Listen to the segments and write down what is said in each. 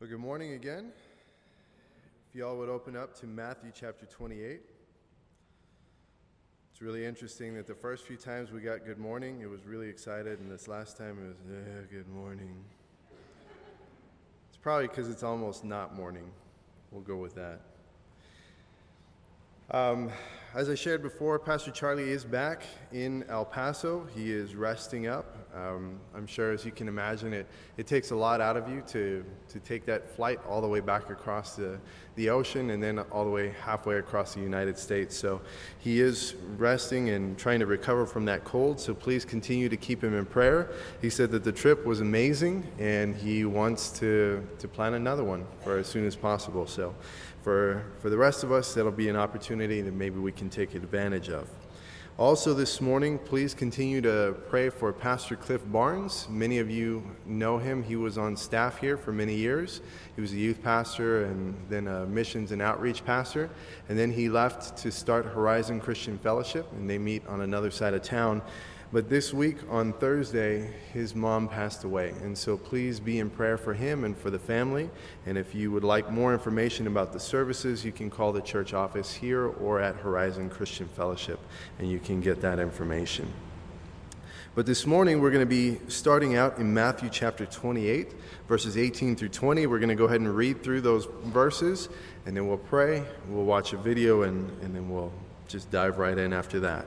Well, good morning again. If y'all would open up to Matthew chapter 28. It's really interesting that the first few times we got good morning, it was really excited, and this last time it was, good morning. It's probably because it's almost not morning. We'll go with that. Um, as I shared before, Pastor Charlie is back in El Paso. He is resting up. Um, I'm sure, as you can imagine, it, it takes a lot out of you to, to take that flight all the way back across the, the ocean and then all the way halfway across the United States. So he is resting and trying to recover from that cold. So please continue to keep him in prayer. He said that the trip was amazing and he wants to, to plan another one for as soon as possible. So for, for the rest of us, that'll be an opportunity that maybe we can take advantage of. Also, this morning, please continue to pray for Pastor Cliff Barnes. Many of you know him. He was on staff here for many years. He was a youth pastor and then a missions and outreach pastor. And then he left to start Horizon Christian Fellowship, and they meet on another side of town. But this week on Thursday, his mom passed away. And so please be in prayer for him and for the family. And if you would like more information about the services, you can call the church office here or at Horizon Christian Fellowship, and you can get that information. But this morning, we're going to be starting out in Matthew chapter 28, verses 18 through 20. We're going to go ahead and read through those verses, and then we'll pray, we'll watch a video, and, and then we'll just dive right in after that.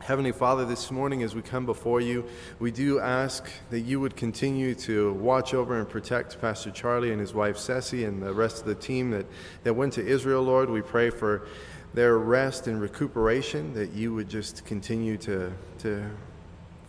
Heavenly Father, this morning as we come before you, we do ask that you would continue to watch over and protect Pastor Charlie and his wife Ceci and the rest of the team that, that went to Israel, Lord. We pray for their rest and recuperation, that you would just continue to, to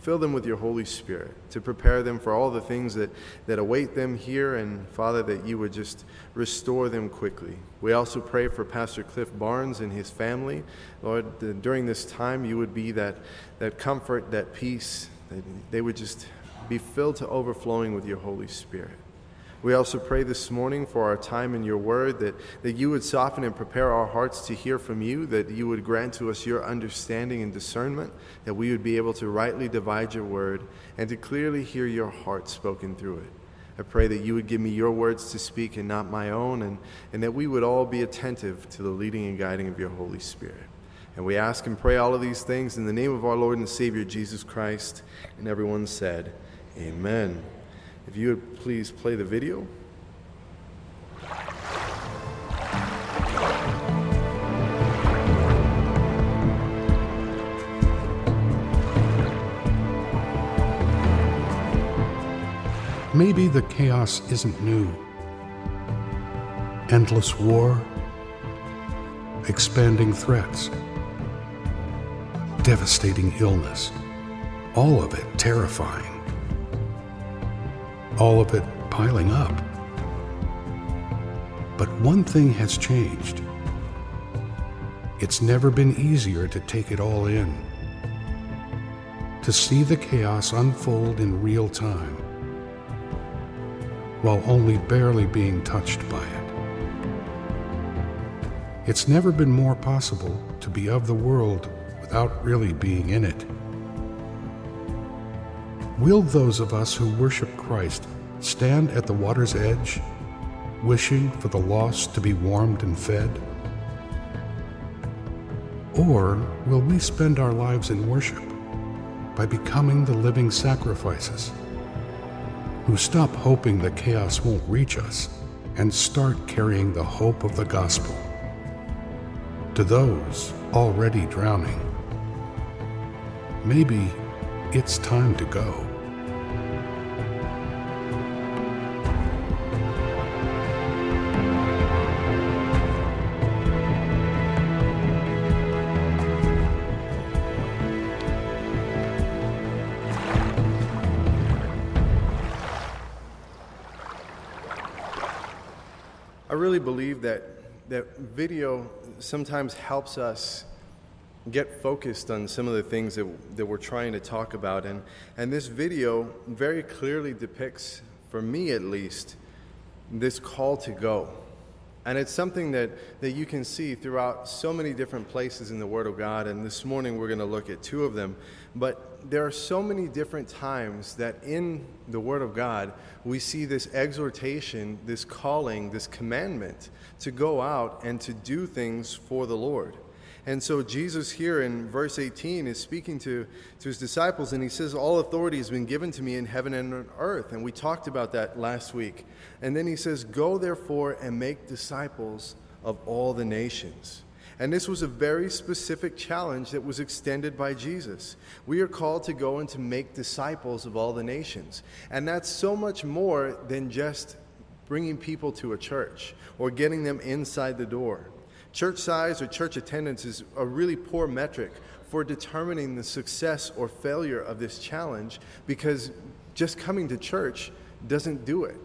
Fill them with your Holy Spirit to prepare them for all the things that, that await them here, and Father, that you would just restore them quickly. We also pray for Pastor Cliff Barnes and his family. Lord, during this time, you would be that, that comfort, that peace, that they would just be filled to overflowing with your Holy Spirit. We also pray this morning for our time in your word that, that you would soften and prepare our hearts to hear from you, that you would grant to us your understanding and discernment, that we would be able to rightly divide your word and to clearly hear your heart spoken through it. I pray that you would give me your words to speak and not my own, and, and that we would all be attentive to the leading and guiding of your Holy Spirit. And we ask and pray all of these things in the name of our Lord and Savior Jesus Christ. And everyone said, Amen. If you would please play the video. Maybe the chaos isn't new. Endless war, expanding threats, devastating illness, all of it terrifying all of it piling up. But one thing has changed. It's never been easier to take it all in, to see the chaos unfold in real time, while only barely being touched by it. It's never been more possible to be of the world without really being in it. Will those of us who worship Christ stand at the water's edge, wishing for the lost to be warmed and fed? Or will we spend our lives in worship by becoming the living sacrifices who stop hoping the chaos won't reach us and start carrying the hope of the gospel to those already drowning? Maybe it's time to go. That video sometimes helps us get focused on some of the things that, that we're trying to talk about. And, and this video very clearly depicts, for me at least, this call to go. And it's something that, that you can see throughout so many different places in the Word of God. And this morning we're going to look at two of them. But there are so many different times that in the Word of God we see this exhortation, this calling, this commandment to go out and to do things for the Lord. And so Jesus here in verse 18 is speaking to, to his disciples, and he says, All authority has been given to me in heaven and on earth. And we talked about that last week. And then he says, Go therefore and make disciples of all the nations. And this was a very specific challenge that was extended by Jesus. We are called to go and to make disciples of all the nations. And that's so much more than just bringing people to a church or getting them inside the door. Church size or church attendance is a really poor metric for determining the success or failure of this challenge because just coming to church doesn't do it.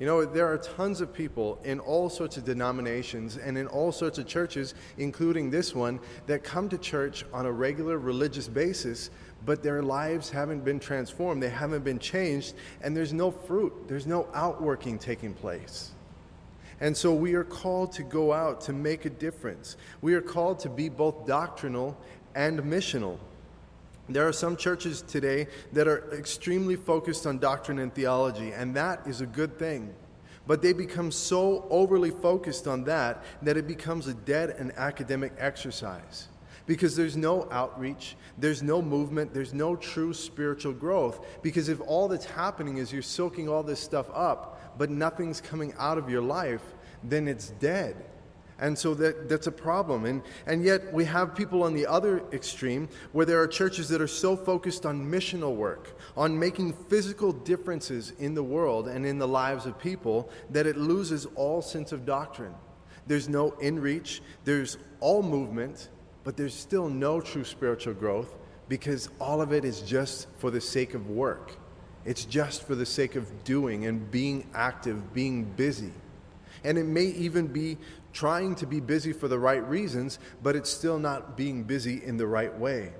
You know, there are tons of people in all sorts of denominations and in all sorts of churches, including this one, that come to church on a regular religious basis, but their lives haven't been transformed. They haven't been changed, and there's no fruit, there's no outworking taking place. And so we are called to go out to make a difference. We are called to be both doctrinal and missional. There are some churches today that are extremely focused on doctrine and theology, and that is a good thing. But they become so overly focused on that that it becomes a dead and academic exercise. Because there's no outreach, there's no movement, there's no true spiritual growth. Because if all that's happening is you're soaking all this stuff up, but nothing's coming out of your life, then it's dead. And so that, that's a problem. And, and yet, we have people on the other extreme where there are churches that are so focused on missional work, on making physical differences in the world and in the lives of people, that it loses all sense of doctrine. There's no in reach, there's all movement, but there's still no true spiritual growth because all of it is just for the sake of work. It's just for the sake of doing and being active, being busy. And it may even be trying to be busy for the right reasons, but it's still not being busy in the right way.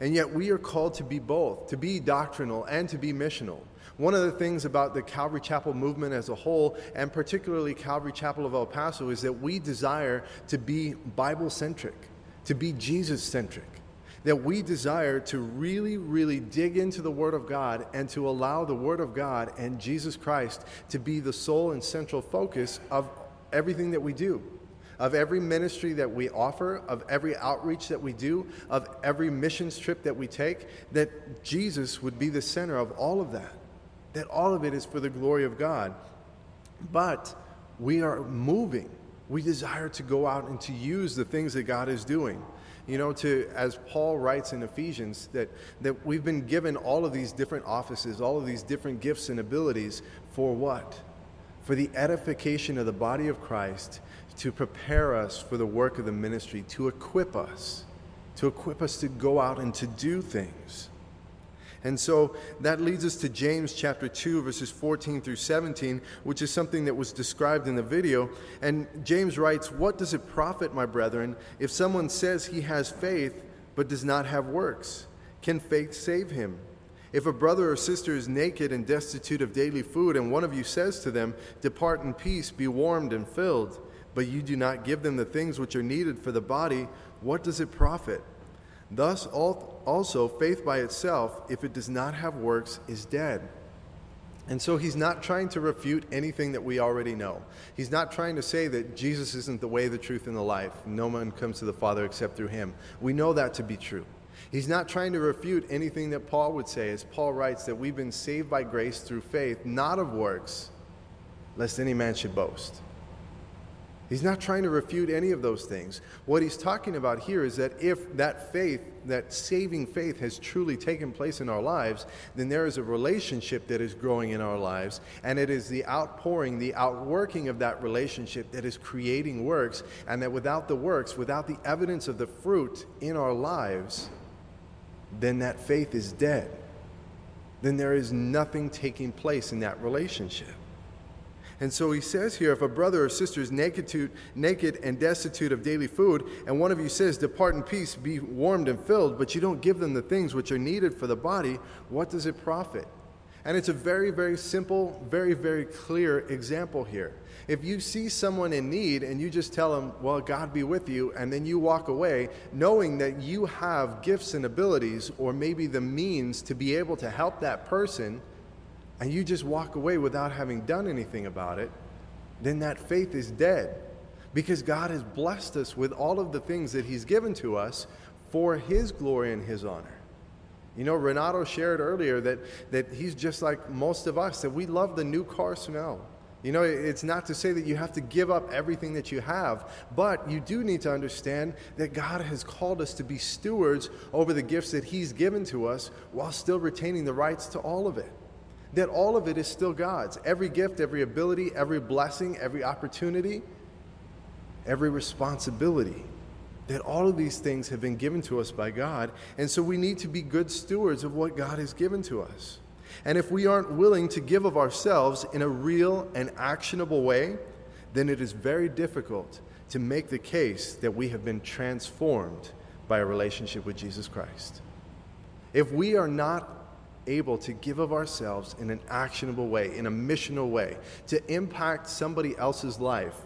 And yet we are called to be both, to be doctrinal and to be missional. One of the things about the Calvary Chapel movement as a whole, and particularly Calvary Chapel of El Paso, is that we desire to be Bible centric, to be Jesus centric that we desire to really, really dig into the Word of God and to allow the Word of God and Jesus Christ to be the sole and central focus of everything that we do, of every ministry that we offer, of every outreach that we do, of every missions trip that we take, that Jesus would be the center of all of that, that all of it is for the glory of God. But we are moving. We desire to go out and to use the things that God is doing you know, to, as Paul writes in Ephesians, that, that we've been given all of these different offices, all of these different gifts and abilities for what? For the edification of the body of Christ, to prepare us for the work of the ministry, to equip us, to equip us to go out and to do things. And so that leads us to James chapter 2, verses 14 through 17, which is something that was described in the video. And James writes, What does it profit, my brethren, if someone says he has faith but does not have works? Can faith save him? If a brother or sister is naked and destitute of daily food, and one of you says to them, Depart in peace, be warmed and filled, but you do not give them the things which are needed for the body, what does it profit? Thus, also, faith by itself, if it does not have works, is dead. And so he's not trying to refute anything that we already know. He's not trying to say that Jesus isn't the way, the truth, and the life. No one comes to the Father except through him. We know that to be true. He's not trying to refute anything that Paul would say, as Paul writes that we've been saved by grace through faith, not of works, lest any man should boast. He's not trying to refute any of those things. What he's talking about here is that if that faith, that saving faith, has truly taken place in our lives, then there is a relationship that is growing in our lives, and it is the outpouring, the outworking of that relationship that is creating works, and that without the works, without the evidence of the fruit in our lives, then that faith is dead. Then there is nothing taking place in that relationship. And so he says here if a brother or sister is naked, to, naked and destitute of daily food, and one of you says, Depart in peace, be warmed and filled, but you don't give them the things which are needed for the body, what does it profit? And it's a very, very simple, very, very clear example here. If you see someone in need and you just tell them, Well, God be with you, and then you walk away, knowing that you have gifts and abilities, or maybe the means to be able to help that person, and you just walk away without having done anything about it, then that faith is dead. Because God has blessed us with all of the things that He's given to us for His glory and His honor. You know, Renato shared earlier that, that he's just like most of us, that we love the new car smell. You know, it's not to say that you have to give up everything that you have, but you do need to understand that God has called us to be stewards over the gifts that He's given to us while still retaining the rights to all of it that all of it is still God's. Every gift, every ability, every blessing, every opportunity, every responsibility. That all of these things have been given to us by God. And so we need to be good stewards of what God has given to us. And if we aren't willing to give of ourselves in a real and actionable way, then it is very difficult to make the case that we have been transformed by a relationship with Jesus Christ. If we are not able to give of ourselves in an actionable way, in a missional way, to impact somebody else's life,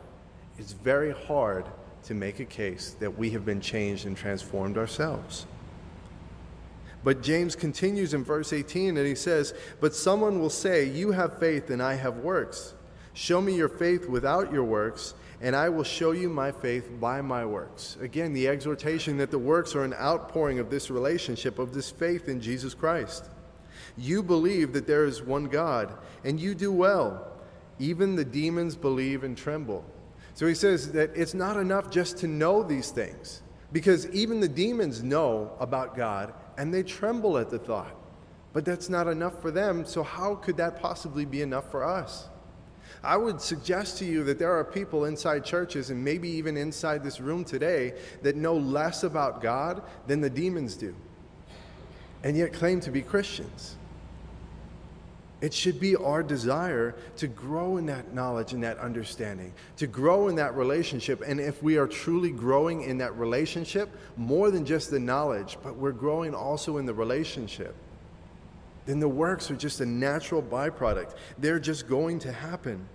it's very hard to make a case that we have been changed and transformed ourselves. But James continues in verse 18 and he says, But someone will say, You have faith and I have works. Show me your faith without your works, and I will show you my faith by my works. Again, the exhortation that the works are an outpouring of this relationship, of this faith in Jesus Christ. You believe that there is one God, and you do well. Even the demons believe and tremble. So he says that it's not enough just to know these things, because even the demons know about God and they tremble at the thought. But that's not enough for them, so how could that possibly be enough for us? I would suggest to you that there are people inside churches and maybe even inside this room today that know less about God than the demons do, and yet claim to be Christians. It should be our desire to grow in that knowledge and that understanding, to grow in that relationship. And if we are truly growing in that relationship, more than just the knowledge, but we're growing also in the relationship, then the works are just a natural byproduct. They're just going to happen.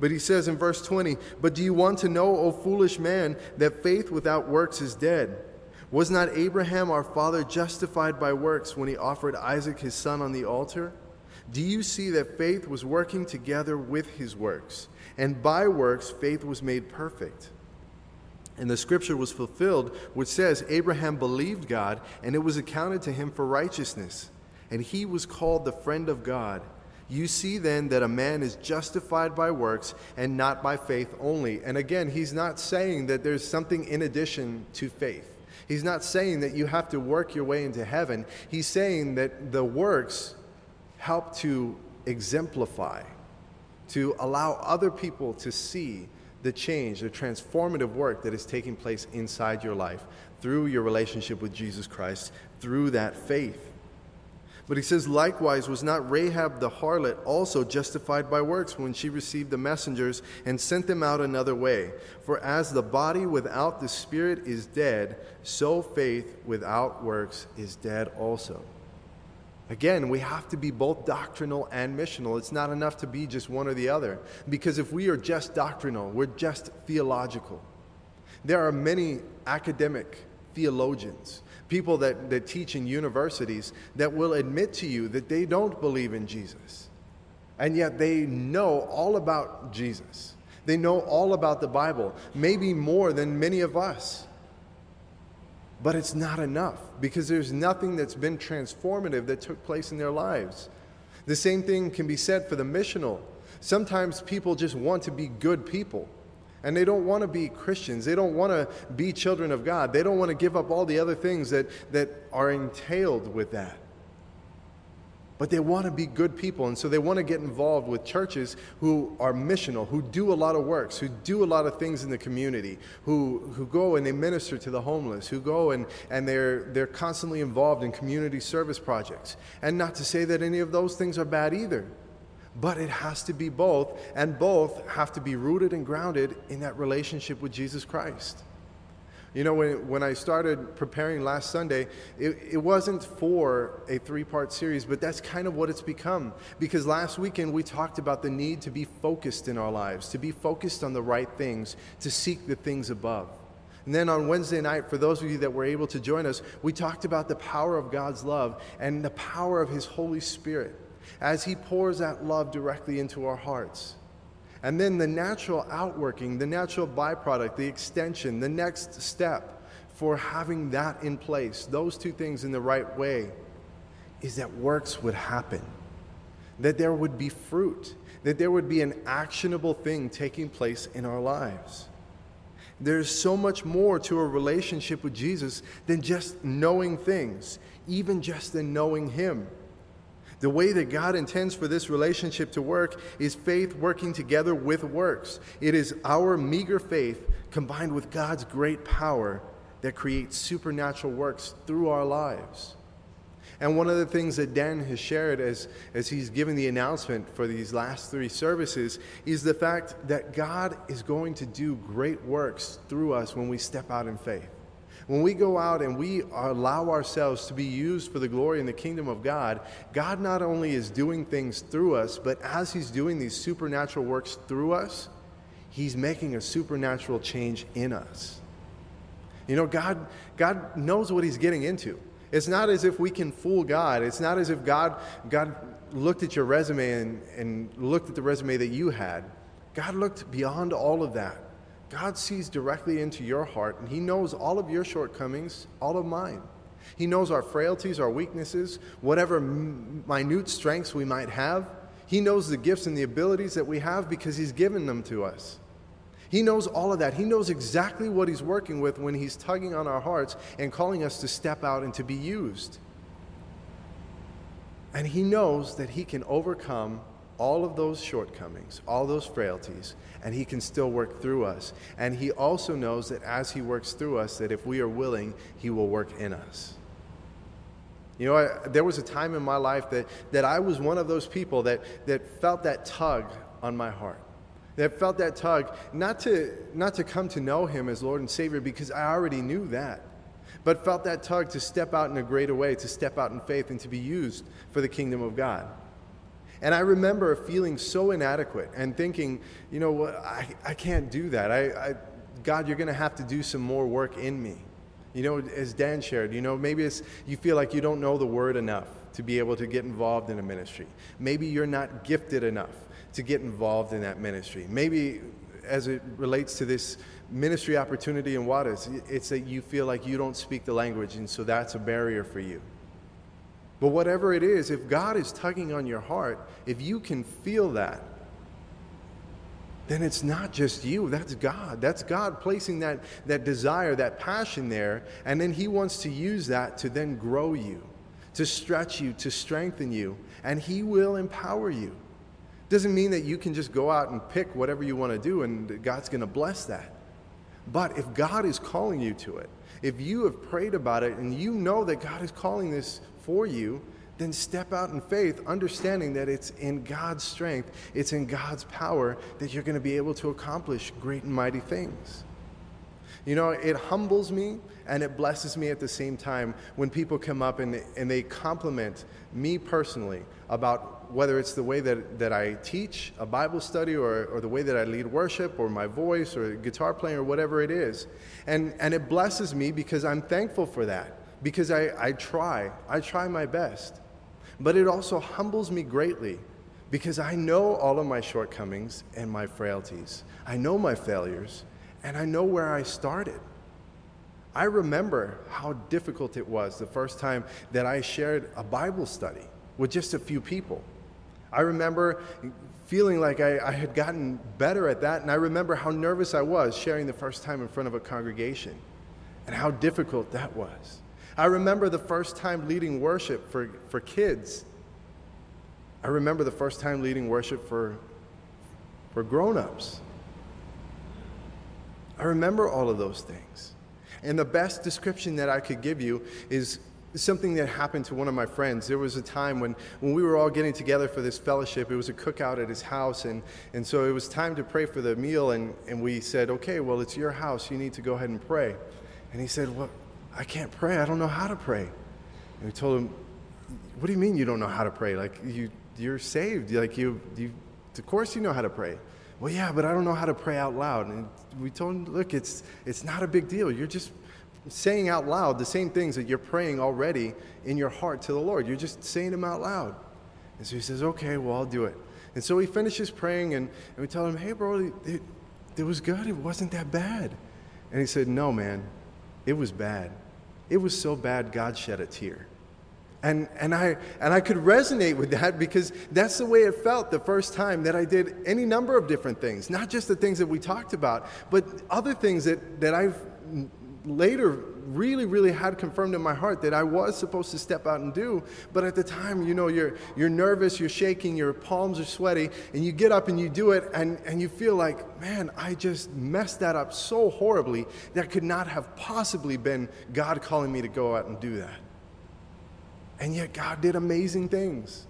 But he says in verse 20, But do you want to know, O foolish man, that faith without works is dead? Was not Abraham our father justified by works when he offered Isaac his son on the altar? Do you see that faith was working together with his works? And by works, faith was made perfect. And the scripture was fulfilled, which says, Abraham believed God, and it was accounted to him for righteousness. And he was called the friend of God. You see then that a man is justified by works and not by faith only. And again, he's not saying that there's something in addition to faith. He's not saying that you have to work your way into heaven. He's saying that the works help to exemplify, to allow other people to see the change, the transformative work that is taking place inside your life through your relationship with Jesus Christ, through that faith. But he says, likewise, was not Rahab the harlot also justified by works when she received the messengers and sent them out another way? For as the body without the spirit is dead, so faith without works is dead also. Again, we have to be both doctrinal and missional. It's not enough to be just one or the other. Because if we are just doctrinal, we're just theological. There are many academic theologians, people that, that teach in universities, that will admit to you that they don't believe in Jesus. And yet they know all about Jesus. They know all about the Bible, maybe more than many of us. But it's not enough because there's nothing that's been transformative that took place in their lives. The same thing can be said for the missional. Sometimes people just want to be good people and they don't want to be Christians. They don't want to be children of God. They don't want to give up all the other things that, that are entailed with that but they want to be good people. And so they want to get involved with churches who are missional, who do a lot of works, who do a lot of things in the community, who, who go and they minister to the homeless, who go and, and they're, they're constantly involved in community service projects. And not to say that any of those things are bad either. But it has to be both, and both have to be rooted and grounded in that relationship with Jesus Christ. You know, when, when I started preparing last Sunday, it, it wasn't for a three part series, but that's kind of what it's become. Because last weekend we talked about the need to be focused in our lives, to be focused on the right things, to seek the things above. And then on Wednesday night, for those of you that were able to join us, we talked about the power of God's love and the power of His Holy Spirit as He pours that love directly into our hearts. And then the natural outworking, the natural byproduct, the extension, the next step for having that in place, those two things in the right way, is that works would happen, that there would be fruit, that there would be an actionable thing taking place in our lives. There's so much more to a relationship with Jesus than just knowing things, even just in knowing Him. The way that God intends for this relationship to work is faith working together with works. It is our meager faith combined with God's great power that creates supernatural works through our lives. And one of the things that Dan has shared as, as he's given the announcement for these last three services is the fact that God is going to do great works through us when we step out in faith. When we go out and we allow ourselves to be used for the glory and the kingdom of God, God not only is doing things through us, but as He's doing these supernatural works through us, He's making a supernatural change in us. You know, God, God knows what He's getting into. It's not as if we can fool God. It's not as if God, God looked at your resume and, and looked at the resume that you had. God looked beyond all of that God sees directly into your heart, and He knows all of your shortcomings, all of mine. He knows our frailties, our weaknesses, whatever minute strengths we might have. He knows the gifts and the abilities that we have because He's given them to us. He knows all of that. He knows exactly what He's working with when He's tugging on our hearts and calling us to step out and to be used. And He knows that He can overcome all of those shortcomings, all those frailties, and he can still work through us. And he also knows that as he works through us, that if we are willing, he will work in us. You know, I, there was a time in my life that, that I was one of those people that, that felt that tug on my heart. That felt that tug, not to, not to come to know him as Lord and Savior because I already knew that, but felt that tug to step out in a greater way, to step out in faith and to be used for the kingdom of God. And I remember feeling so inadequate and thinking, you know what, I, I can't do that. I, I God, you're going to have to do some more work in me. You know, as Dan shared, you know, maybe it's you feel like you don't know the word enough to be able to get involved in a ministry. Maybe you're not gifted enough to get involved in that ministry. Maybe as it relates to this ministry opportunity in Juárez, it's that you feel like you don't speak the language, and so that's a barrier for you. But whatever it is, if God is tugging on your heart, if you can feel that, then it's not just you. That's God. That's God placing that, that desire, that passion there. And then He wants to use that to then grow you, to stretch you, to strengthen you. And He will empower you. Doesn't mean that you can just go out and pick whatever you want to do and God's going to bless that. But if God is calling you to it, if you have prayed about it and you know that God is calling this for you, then step out in faith, understanding that it's in God's strength, it's in God's power that you're going to be able to accomplish great and mighty things. You know, it humbles me and it blesses me at the same time when people come up and, and they compliment me personally about whether it's the way that, that I teach a Bible study or, or the way that I lead worship or my voice or guitar playing or whatever it is. And, and it blesses me because I'm thankful for that because I, I try. I try my best. But it also humbles me greatly because I know all of my shortcomings and my frailties. I know my failures, and I know where I started. I remember how difficult it was the first time that I shared a Bible study with just a few people. I remember feeling like I, I, had gotten better at that, and I remember how nervous I was sharing the first time in front of a congregation and how difficult that was. I remember the first time leading worship for, for kids. I remember the first time leading worship for, for grown ups. I remember all of those things. And the best description that I could give you is something that happened to one of my friends. There was a time when, when we were all getting together for this fellowship. It was a cookout at his house, and, and so it was time to pray for the meal. And, and we said, Okay, well, it's your house. You need to go ahead and pray. And he said, Well, I can't pray. I don't know how to pray. And we told him, What do you mean you don't know how to pray? Like, you, you're saved. Like, you, you, of course you know how to pray. Well, yeah, but I don't know how to pray out loud. And we told him, Look, it's, it's not a big deal. You're just saying out loud the same things that you're praying already in your heart to the Lord. You're just saying them out loud. And so he says, okay, well, I'll do it. And so he finishes praying, and, and we tell him, hey, bro, it, it was good. It wasn't that bad. And he said, no, man, it was bad. It was so bad, God shed a tear. And, and, I, and I could resonate with that because that's the way it felt the first time that I did any number of different things, not just the things that we talked about, but other things that, that I've later really, really had confirmed in my heart that I was supposed to step out and do. But at the time, you know, you're, you're nervous, you're shaking, your palms are sweaty, and you get up and you do it, and, and you feel like, man, I just messed that up so horribly that could not have possibly been God calling me to go out and do that. And yet, God did amazing things.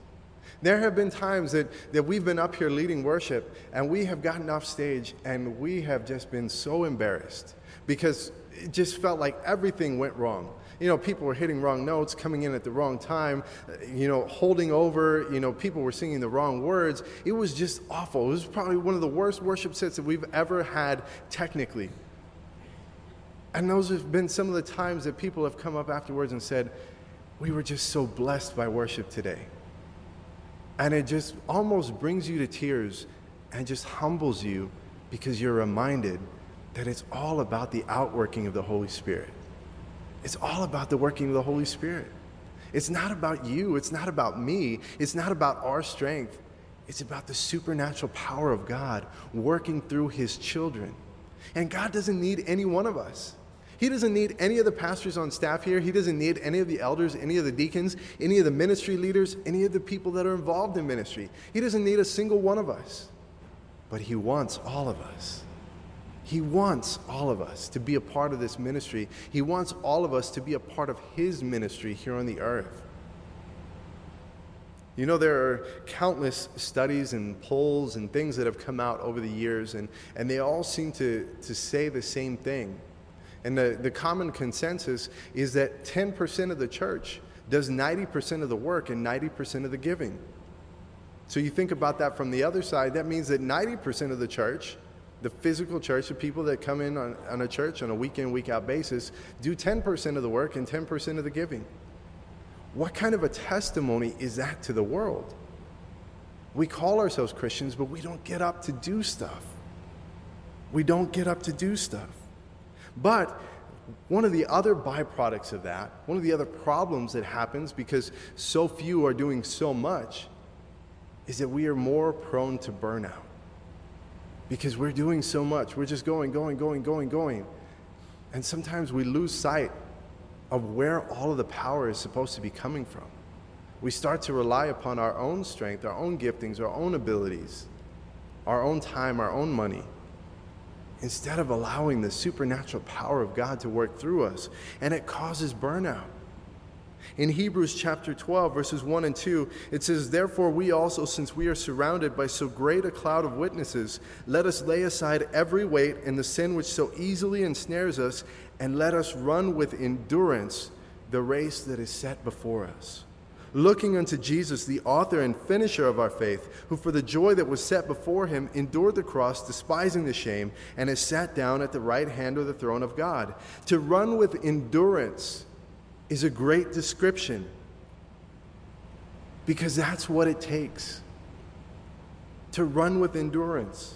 There have been times that, that we've been up here leading worship and we have gotten off stage and we have just been so embarrassed because it just felt like everything went wrong. You know, people were hitting wrong notes, coming in at the wrong time, uh, you know, holding over, you know, people were singing the wrong words. It was just awful. It was probably one of the worst worship sets that we've ever had technically. And those have been some of the times that people have come up afterwards and said, We were just so blessed by worship today. And it just almost brings you to tears and just humbles you because you're reminded that it's all about the outworking of the Holy Spirit. It's all about the working of the Holy Spirit. It's not about you, it's not about me, it's not about our strength. It's about the supernatural power of God working through his children. And God doesn't need any one of us. He doesn't need any of the pastors on staff here. He doesn't need any of the elders, any of the deacons, any of the ministry leaders, any of the people that are involved in ministry. He doesn't need a single one of us. But He wants all of us. He wants all of us to be a part of this ministry. He wants all of us to be a part of His ministry here on the earth. You know, there are countless studies and polls and things that have come out over the years, and, and they all seem to, to say the same thing. And the, the common consensus is that 10% of the church does 90% of the work and 90% of the giving. So you think about that from the other side, that means that 90% of the church the physical church, the people that come in on, on a church on a week in, week out basis, do 10% of the work and 10% of the giving. What kind of a testimony is that to the world? We call ourselves Christians, but we don't get up to do stuff. We don't get up to do stuff. But one of the other byproducts of that, one of the other problems that happens because so few are doing so much, is that we are more prone to burnout because we're doing so much. We're just going, going, going, going, going. And sometimes we lose sight of where all of the power is supposed to be coming from. We start to rely upon our own strength, our own giftings, our own abilities, our own time, our own money, instead of allowing the supernatural power of God to work through us. And it causes burnout. In Hebrews chapter 12, verses 1 and 2, it says, Therefore, we also, since we are surrounded by so great a cloud of witnesses, let us lay aside every weight and the sin which so easily ensnares us, and let us run with endurance the race that is set before us. Looking unto Jesus, the author and finisher of our faith, who for the joy that was set before him endured the cross, despising the shame, and has sat down at the right hand of the throne of God. To run with endurance, is a great description because that's what it takes to run with endurance.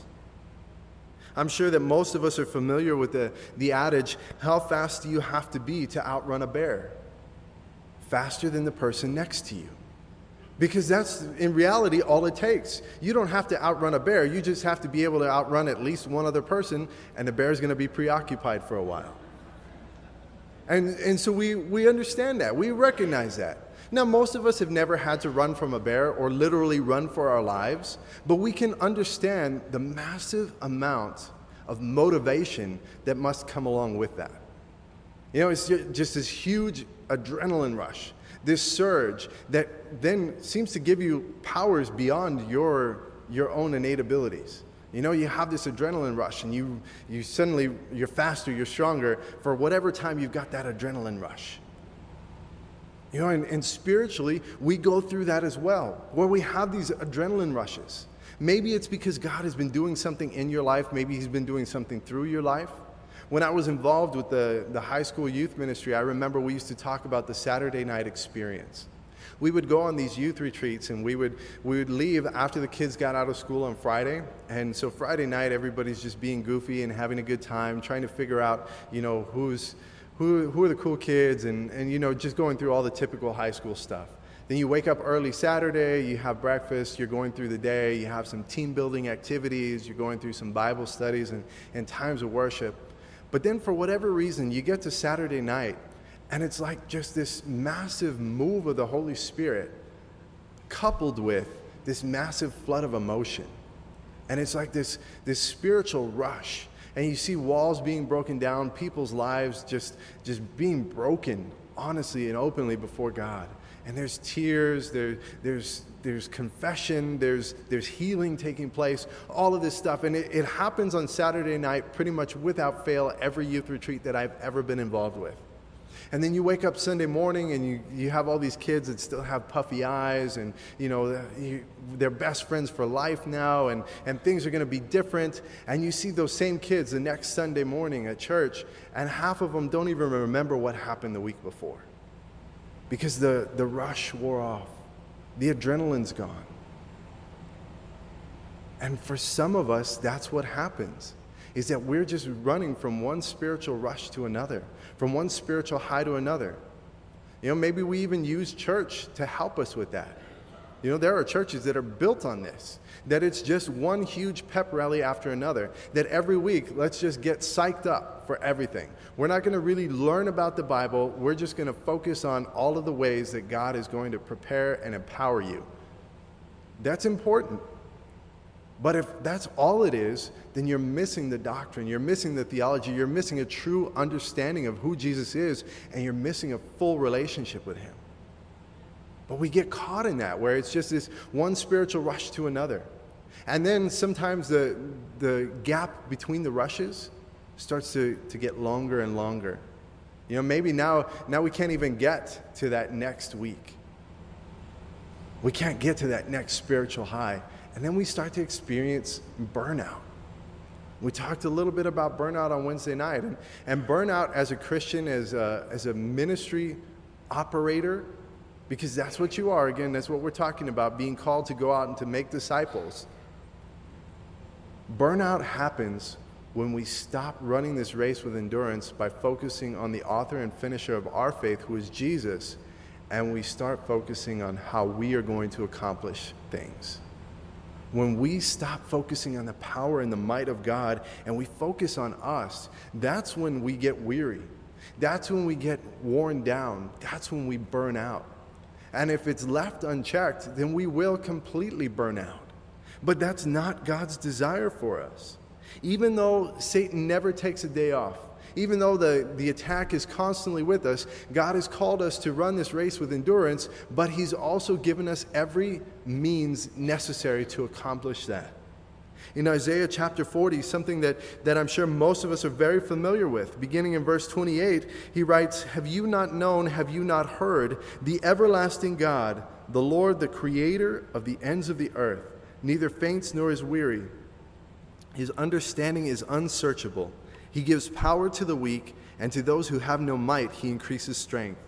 I'm sure that most of us are familiar with the, the adage how fast do you have to be to outrun a bear? Faster than the person next to you. Because that's in reality all it takes. You don't have to outrun a bear, you just have to be able to outrun at least one other person, and the bear's going to be preoccupied for a while. And, and so we, we understand that. We recognize that. Now, most of us have never had to run from a bear or literally run for our lives, but we can understand the massive amount of motivation that must come along with that. You know, it's just this huge adrenaline rush, this surge that then seems to give you powers beyond your, your own innate abilities. You know, you have this adrenaline rush and you, you suddenly, you're faster, you're stronger for whatever time you've got that adrenaline rush. You know, and, and spiritually, we go through that as well, where we have these adrenaline rushes. Maybe it's because God has been doing something in your life, maybe He's been doing something through your life. When I was involved with the, the high school youth ministry, I remember we used to talk about the Saturday night experience. We would go on these youth retreats and we would, we would leave after the kids got out of school on Friday. And so Friday night, everybody's just being goofy and having a good time, trying to figure out, you know, who's, who, who are the cool kids and, and, you know, just going through all the typical high school stuff. Then you wake up early Saturday, you have breakfast, you're going through the day, you have some team building activities, you're going through some Bible studies and, and times of worship. But then, for whatever reason, you get to Saturday night, and it's like just this massive move of the Holy Spirit coupled with this massive flood of emotion. And it's like this, this spiritual rush. And you see walls being broken down, people's lives just, just being broken honestly and openly before God and there's tears, there, there's, there's confession, there's, there's healing taking place, all of this stuff. And it, it happens on Saturday night pretty much without fail every youth retreat that I've ever been involved with. And then you wake up Sunday morning and you, you have all these kids that still have puffy eyes and, you know, they're best friends for life now and, and things are going to be different. And you see those same kids the next Sunday morning at church and half of them don't even remember what happened the week before because the, the rush wore off, the adrenaline's gone. And for some of us, that's what happens is that we're just running from one spiritual rush to another, from one spiritual high to another. You know, maybe we even use church to help us with that. You know, there are churches that are built on this that it's just one huge pep rally after another. That every week, let's just get psyched up for everything. We're not going to really learn about the Bible, we're just going to focus on all of the ways that God is going to prepare and empower you. That's important. But if that's all it is, then you're missing the doctrine, you're missing the theology, you're missing a true understanding of who Jesus is, and you're missing a full relationship with Him. But we get caught in that, where it's just this one spiritual rush to another. And then sometimes the, the gap between the rushes starts to, to get longer and longer. You know, maybe now, now we can't even get to that next week. We can't get to that next spiritual high. And then we start to experience burnout. We talked a little bit about burnout on Wednesday night. And, and burnout as a Christian, as a, as a ministry operator, because that's what you are. Again, that's what we're talking about being called to go out and to make disciples. Burnout happens when we stop running this race with endurance by focusing on the author and finisher of our faith, who is Jesus, and we start focusing on how we are going to accomplish things. When we stop focusing on the power and the might of God and we focus on us, that's when we get weary. That's when we get worn down. That's when we burn out. And if it's left unchecked, then we will completely burn out. But that's not God's desire for us. Even though Satan never takes a day off, even though the, the attack is constantly with us, God has called us to run this race with endurance, but He's also given us every means necessary to accomplish that. In Isaiah chapter 40, something that, that I'm sure most of us are very familiar with, beginning in verse 28, he writes, Have you not known, have you not heard, the everlasting God, the Lord, the creator of the ends of the earth? neither faints nor is weary. His understanding is unsearchable. He gives power to the weak, and to those who have no might, he increases strength.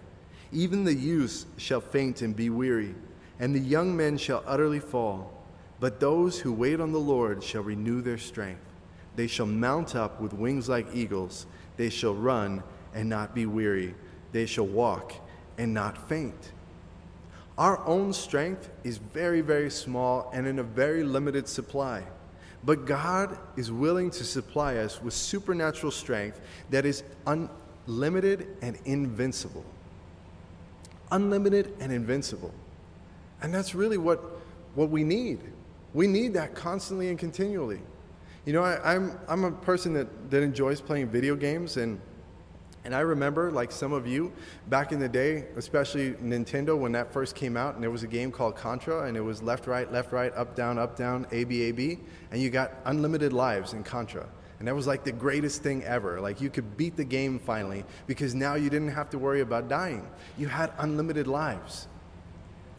Even the youths shall faint and be weary, and the young men shall utterly fall. But those who wait on the Lord shall renew their strength. They shall mount up with wings like eagles. They shall run and not be weary. They shall walk and not faint. Our own strength is very, very small and in a very limited supply. But God is willing to supply us with supernatural strength that is unlimited and invincible. Unlimited and invincible. And that's really what, what we need. We need that constantly and continually. You know, I, am I'm, I'm a person that, that enjoys playing video games, and And I remember, like some of you, back in the day, especially Nintendo, when that first came out, and there was a game called Contra, and it was left, right, left, right, up, down, up, down, A, B, A, B, and you got unlimited lives in Contra. And that was like the greatest thing ever. Like you could beat the game finally because now you didn't have to worry about dying. You had unlimited lives.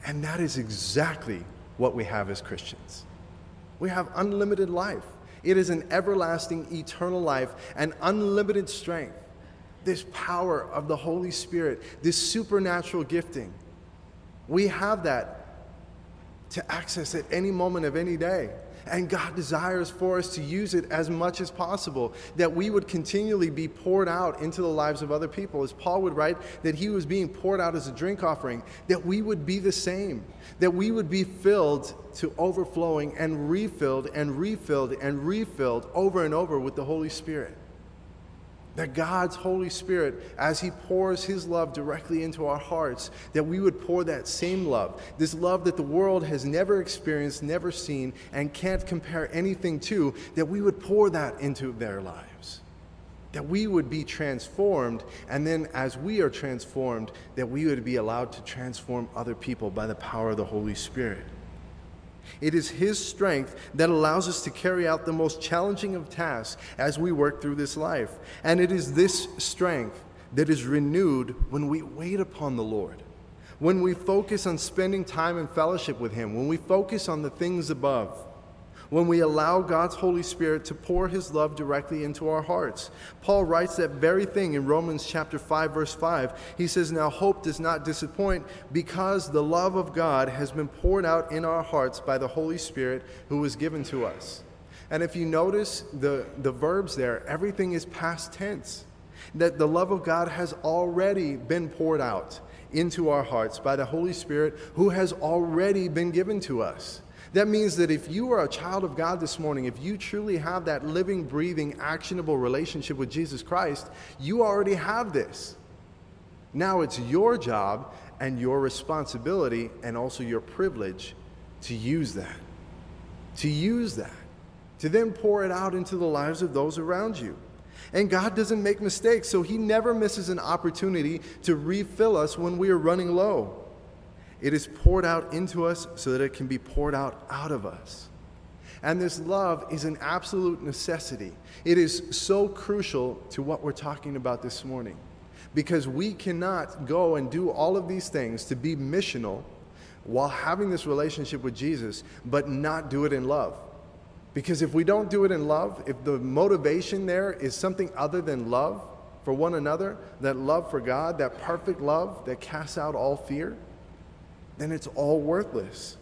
And that is exactly what we have as Christians. We have unlimited life. It is an everlasting, eternal life and unlimited strength. This power of the Holy Spirit, this supernatural gifting. We have that to access at any moment of any day. And God desires for us to use it as much as possible, that we would continually be poured out into the lives of other people. As Paul would write, that he was being poured out as a drink offering, that we would be the same, that we would be filled to overflowing and refilled and refilled and refilled over and over with the Holy Spirit that God's Holy Spirit, as He pours His love directly into our hearts, that we would pour that same love, this love that the world has never experienced, never seen, and can't compare anything to, that we would pour that into their lives. That we would be transformed, and then as we are transformed, that we would be allowed to transform other people by the power of the Holy Spirit. It is His strength that allows us to carry out the most challenging of tasks as we work through this life. And it is this strength that is renewed when we wait upon the Lord, when we focus on spending time in fellowship with Him, when we focus on the things above when we allow God's Holy Spirit to pour his love directly into our hearts. Paul writes that very thing in Romans chapter 5 verse 5. He says, "Now hope does not disappoint because the love of God has been poured out in our hearts by the Holy Spirit who was given to us." And if you notice the, the verbs there, everything is past tense. That the love of God has already been poured out into our hearts by the Holy Spirit who has already been given to us. That means that if you are a child of God this morning, if you truly have that living, breathing, actionable relationship with Jesus Christ, you already have this. Now it's your job and your responsibility and also your privilege to use that. To use that. To then pour it out into the lives of those around you. And God doesn't make mistakes, so He never misses an opportunity to refill us when we are running low. It is poured out into us so that it can be poured out out of us. And this love is an absolute necessity. It is so crucial to what we're talking about this morning because we cannot go and do all of these things to be missional while having this relationship with Jesus, but not do it in love. Because if we don't do it in love, if the motivation there is something other than love for one another, that love for God, that perfect love that casts out all fear, then it's all worthless.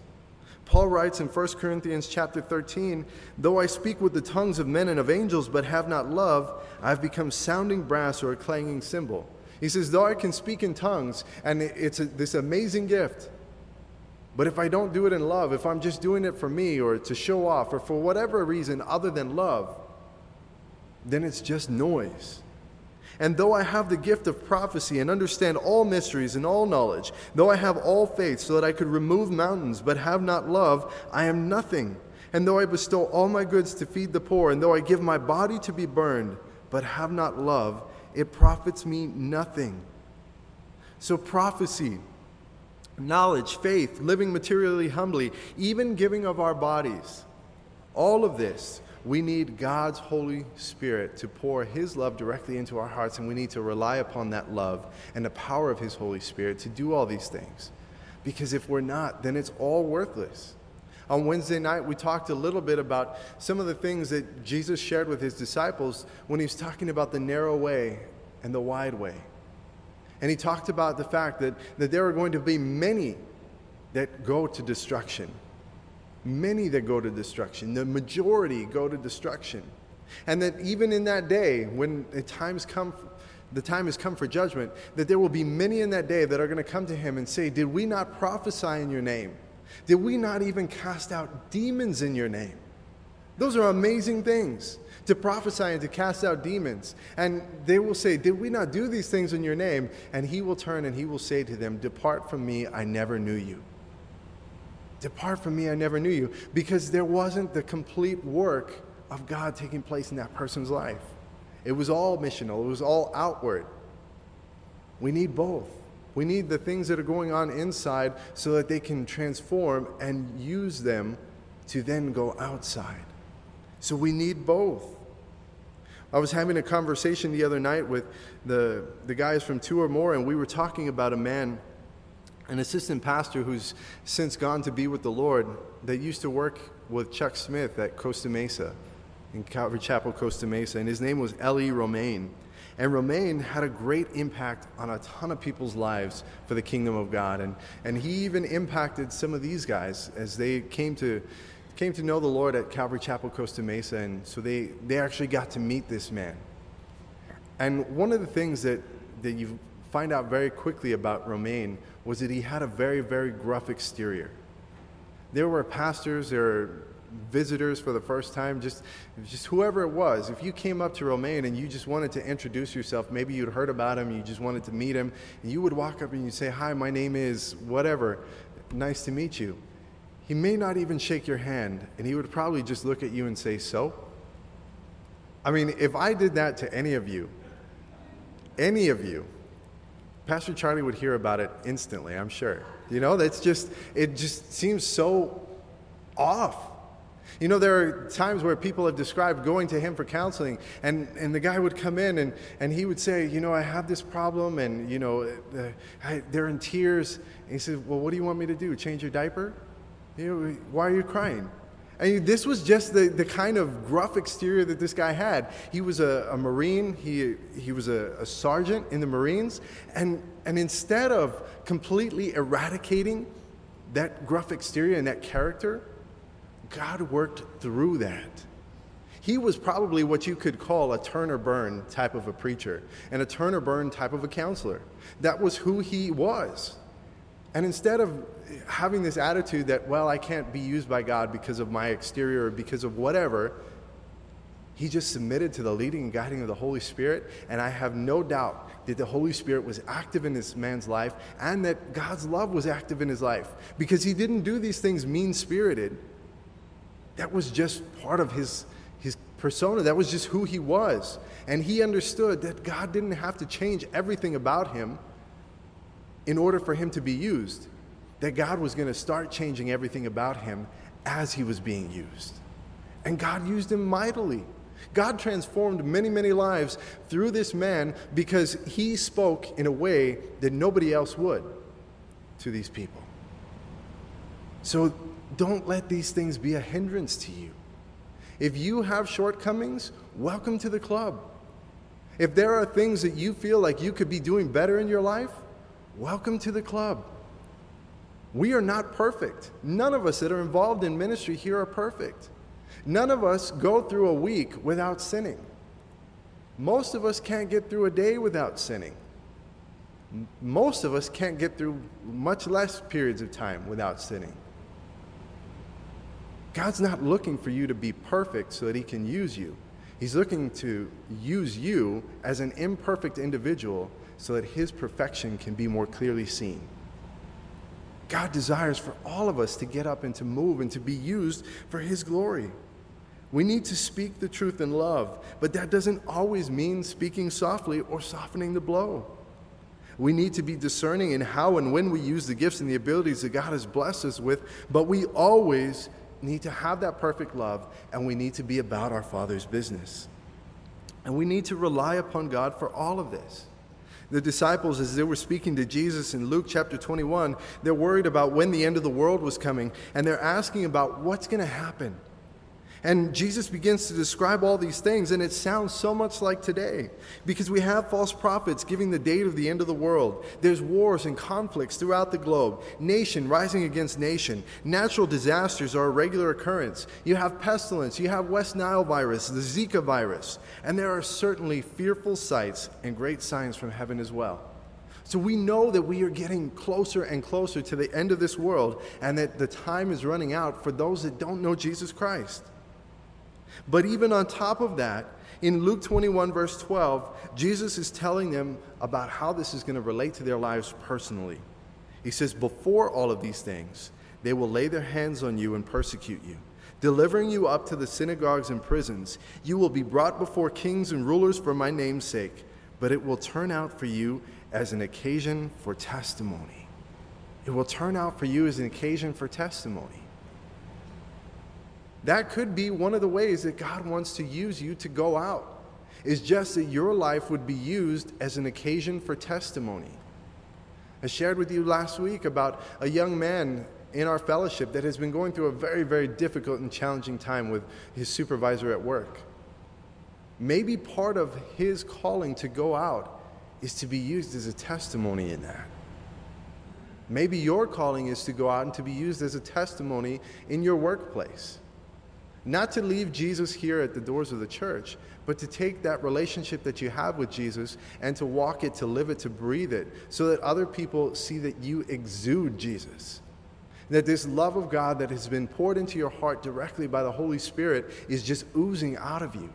Paul writes in 1 Corinthians chapter 13, though I speak with the tongues of men and of angels but have not love, I have become sounding brass or a clanging cymbal. He says, though I can speak in tongues and it's a, this amazing gift, but if I don't do it in love, if I'm just doing it for me or to show off or for whatever reason other than love, then it's just noise. And though I have the gift of prophecy and understand all mysteries and all knowledge, though I have all faith so that I could remove mountains but have not love, I am nothing. And though I bestow all my goods to feed the poor, and though I give my body to be burned but have not love, it profits me nothing. So, prophecy, knowledge, faith, living materially humbly, even giving of our bodies, all of this we need God's Holy Spirit to pour His love directly into our hearts, and we need to rely upon that love and the power of His Holy Spirit to do all these things. Because if we're not, then it's all worthless. On Wednesday night, we talked a little bit about some of the things that Jesus shared with His disciples when He was talking about the narrow way and the wide way. And He talked about the fact that, that there are going to be many that go to destruction many that go to destruction. The majority go to destruction. And that even in that day, when the times come, the time has come for judgment, that there will be many in that day that are going to come to him and say, Did we not prophesy in your name? Did we not even cast out demons in your name? Those are amazing things to prophesy and to cast out demons. And they will say, Did we not do these things in your name? And he will turn and he will say to them, Depart from me, I never knew you. Depart from me, I never knew you, because there wasn't the complete work of God taking place in that person's life. It was all missional, it was all outward. We need both. We need the things that are going on inside so that they can transform and use them to then go outside. So we need both. I was having a conversation the other night with the, the guys from Two or More, and we were talking about a man, an assistant pastor who's since gone to be with the Lord, that used to work with Chuck Smith at Costa Mesa, in Calvary Chapel, Costa Mesa, and his name was L.E. Romaine. And Romaine had a great impact on a ton of people's lives for the kingdom of God. And, and he even impacted some of these guys as they came to, came to know the Lord at Calvary Chapel, Costa Mesa. And so they, they actually got to meet this man. And one of the things that, that you find out very quickly about Romaine was that he had a very, very gruff exterior. There were pastors, there were visitors for the first time, just, just whoever it was, if you came up to Romaine and you just wanted to introduce yourself, maybe you'd heard about him, you just wanted to meet him, and you would walk up and you say, Hi, my name is whatever, nice to meet you. He may not even shake your hand, and he would probably just look at you and say, So? I mean, if I did that to any of you, any of you, Pastor Charlie would hear about it instantly, I'm sure. You know, that's just, it just seems so off. You know, there are times where people have described going to him for counseling, and, and the guy would come in and, and he would say, You know, I have this problem, and, you know, uh, they're in tears. And he said, Well, what do you want me to do? Change your diaper? You know, why are you crying? And this was just the, the kind of gruff exterior that this guy had. He was a, a Marine, he, he was a, a sergeant in the Marines, and, and instead of completely eradicating that gruff exterior and that character, God worked through that. He was probably what you could call a turn or burn type of a preacher and a turn or burn type of a counselor. That was who he was. And instead of having this attitude that, well, I can't be used by God because of my exterior or because of whatever, he just submitted to the leading and guiding of the Holy Spirit. And I have no doubt that the Holy Spirit was active in this man's life and that God's love was active in his life because he didn't do these things mean spirited. That was just part of his, his persona, that was just who he was. And he understood that God didn't have to change everything about him in order for him to be used that God was going to start changing everything about him as he was being used. And God used him mightily. God transformed many, many lives through this man because he spoke in a way that nobody else would to these people. So don't let these things be a hindrance to you. If you have shortcomings, welcome to the club. If there are things that you feel like you could be doing better in your life, welcome to the club. We are not perfect. None of us that are involved in ministry here are perfect. None of us go through a week without sinning. Most of us can't get through a day without sinning. Most of us can't get through much less periods of time without sinning. God's not looking for you to be perfect so that He can use you. He's looking to use you as an imperfect individual so that His perfection can be more clearly seen. God desires for all of us to get up and to move and to be used for His glory. We need to speak the truth in love, but that doesn't always mean speaking softly or softening the blow. We need to be discerning in how and when we use the gifts and the abilities that God has blessed us with, but we always need to have that perfect love and we need to be about our Father's business. And we need to rely upon God for all of this. The disciples, as they were speaking to Jesus in Luke chapter 21, they're worried about when the end of the world was coming, and they're asking about what's going to happen. And Jesus begins to describe all these things, and it sounds so much like today because we have false prophets giving the date of the end of the world. There's wars and conflicts throughout the globe, nation rising against nation. Natural disasters are a regular occurrence. You have pestilence, you have West Nile virus, the Zika virus, and there are certainly fearful sights and great signs from heaven as well. So we know that we are getting closer and closer to the end of this world, and that the time is running out for those that don't know Jesus Christ. But even on top of that, in Luke 21, verse 12, Jesus is telling them about how this is going to relate to their lives personally. He says, Before all of these things, they will lay their hands on you and persecute you, delivering you up to the synagogues and prisons. You will be brought before kings and rulers for my name's sake, but it will turn out for you as an occasion for testimony. It will turn out for you as an occasion for testimony. That could be one of the ways that God wants to use you to go out, is just that your life would be used as an occasion for testimony. I shared with you last week about a young man in our fellowship that has been going through a very, very difficult and challenging time with his supervisor at work. Maybe part of his calling to go out is to be used as a testimony in that. Maybe your calling is to go out and to be used as a testimony in your workplace. Not to leave Jesus here at the doors of the church, but to take that relationship that you have with Jesus and to walk it, to live it, to breathe it, so that other people see that you exude Jesus. That this love of God that has been poured into your heart directly by the Holy Spirit is just oozing out of you.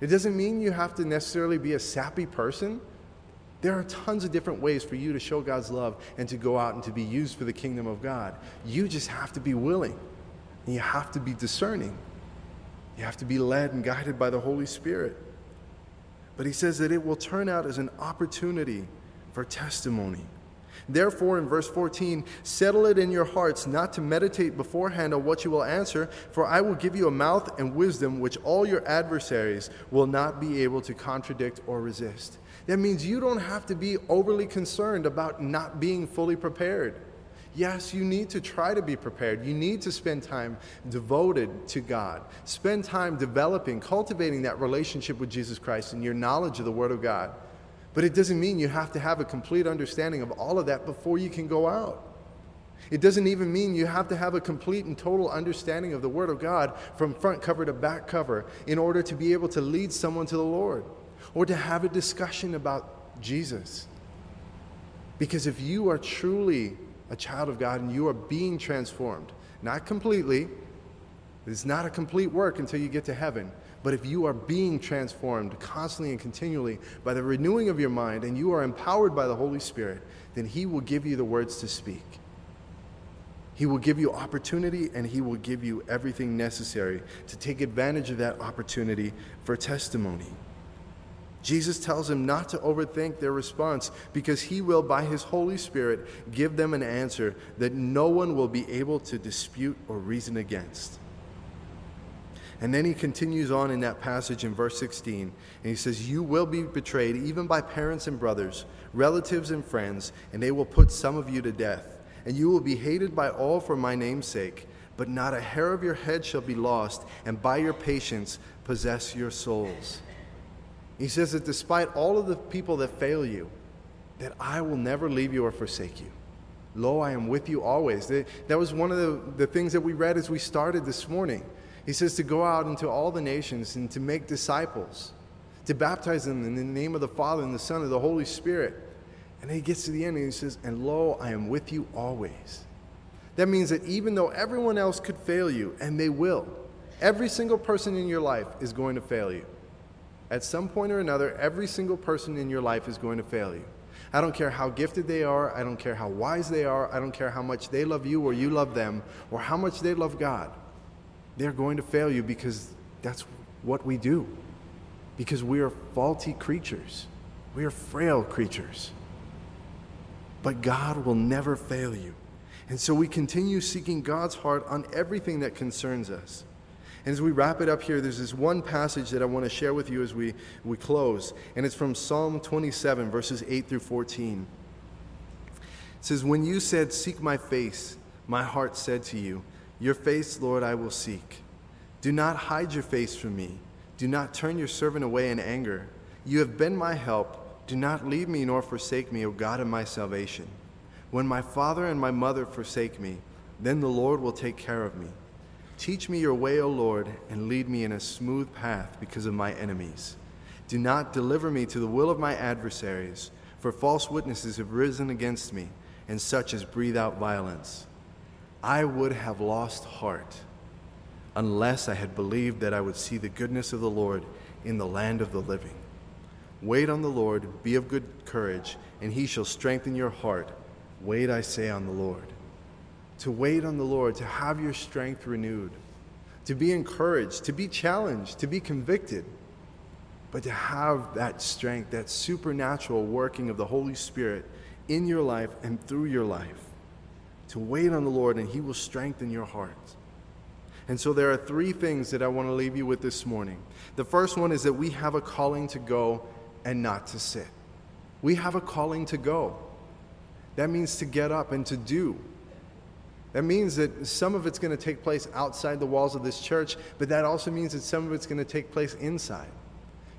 It doesn't mean you have to necessarily be a sappy person. There are tons of different ways for you to show God's love and to go out and to be used for the kingdom of God. You just have to be willing. And you have to be discerning. You have to be led and guided by the Holy Spirit. But he says that it will turn out as an opportunity for testimony. Therefore, in verse 14, settle it in your hearts not to meditate beforehand on what you will answer, for I will give you a mouth and wisdom which all your adversaries will not be able to contradict or resist. That means you don't have to be overly concerned about not being fully prepared. Yes, you need to try to be prepared. You need to spend time devoted to God. Spend time developing, cultivating that relationship with Jesus Christ and your knowledge of the Word of God. But it doesn't mean you have to have a complete understanding of all of that before you can go out. It doesn't even mean you have to have a complete and total understanding of the Word of God from front cover to back cover in order to be able to lead someone to the Lord or to have a discussion about Jesus. Because if you are truly a child of God and you are being transformed. Not completely, it's not a complete work until you get to heaven. But if you are being transformed constantly and continually by the renewing of your mind and you are empowered by the Holy Spirit, then He will give you the words to speak. He will give you opportunity and He will give you everything necessary to take advantage of that opportunity for testimony. Jesus tells him not to overthink their response because he will, by his Holy Spirit, give them an answer that no one will be able to dispute or reason against. And then he continues on in that passage in verse 16, and he says, You will be betrayed even by parents and brothers, relatives and friends, and they will put some of you to death. And you will be hated by all for my name's sake, but not a hair of your head shall be lost, and by your patience possess your souls. He says that despite all of the people that fail you, that I will never leave you or forsake you. Lo, I am with you always. That was one of the, the things that we read as we started this morning. He says to go out into all the nations and to make disciples, to baptize them in the name of the Father and the Son and the Holy Spirit. And then he gets to the end and he says, And lo, I am with you always. That means that even though everyone else could fail you, and they will, every single person in your life is going to fail you. At some point or another, every single person in your life is going to fail you. I don't care how gifted they are. I don't care how wise they are. I don't care how much they love you or you love them or how much they love God. They're going to fail you because that's what we do. Because we are faulty creatures, we are frail creatures. But God will never fail you. And so we continue seeking God's heart on everything that concerns us. And as we wrap it up here, there's this one passage that I want to share with you as we, we close. And it's from Psalm 27, verses 8 through 14. It says, When you said, Seek my face, my heart said to you, Your face, Lord, I will seek. Do not hide your face from me. Do not turn your servant away in anger. You have been my help. Do not leave me nor forsake me, O God of my salvation. When my father and my mother forsake me, then the Lord will take care of me. Teach me your way, O Lord, and lead me in a smooth path because of my enemies. Do not deliver me to the will of my adversaries, for false witnesses have risen against me, and such as breathe out violence. I would have lost heart unless I had believed that I would see the goodness of the Lord in the land of the living. Wait on the Lord, be of good courage, and he shall strengthen your heart. Wait, I say, on the Lord to wait on the Lord, to have your strength renewed, to be encouraged, to be challenged, to be convicted. but to have that strength, that supernatural working of the Holy Spirit in your life and through your life. To wait on the Lord and He will strengthen your heart. And so there are three things that I want to leave you with this morning. The first one is that we have a calling to go and not to sit. We have a calling to go. That means to get up and to do. That means that some of it's going to take place outside the walls of this church, but that also means that some of it's going to take place inside.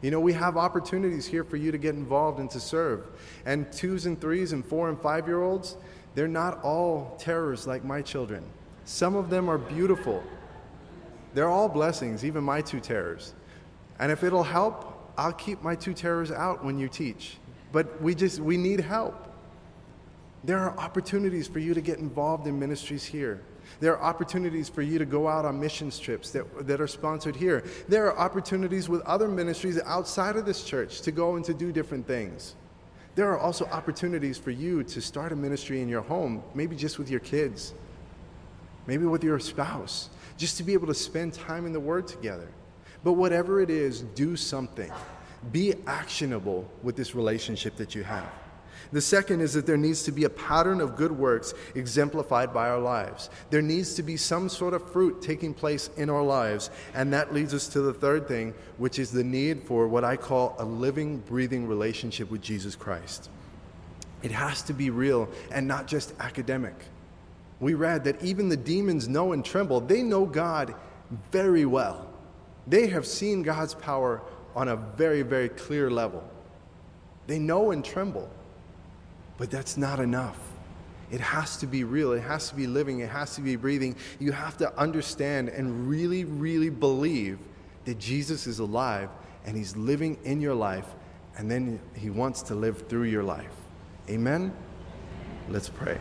You know, we have opportunities here for you to get involved and to serve. And twos and threes and four and five year olds, they're not all terrors like my children. Some of them are beautiful. They're all blessings, even my two terrors. And if it'll help, I'll keep my two terrors out when you teach. But we just, we need help. There are opportunities for you to get involved in ministries here. There are opportunities for you to go out on missions trips that, that are sponsored here. There are opportunities with other ministries outside of this church to go and to do different things. There are also opportunities for you to start a ministry in your home, maybe just with your kids, maybe with your spouse, just to be able to spend time in the Word together. But whatever it is, do something. Be actionable with this relationship that you have. The second is that there needs to be a pattern of good works exemplified by our lives. There needs to be some sort of fruit taking place in our lives. And that leads us to the third thing, which is the need for what I call a living, breathing relationship with Jesus Christ. It has to be real and not just academic. We read that even the demons know and tremble. They know God very well. They have seen God's power on a very, very clear level. They know and tremble. But that's not enough. It has to be real. It has to be living. It has to be breathing. You have to understand and really, really believe that Jesus is alive and he's living in your life and then he wants to live through your life. Amen? Let's pray.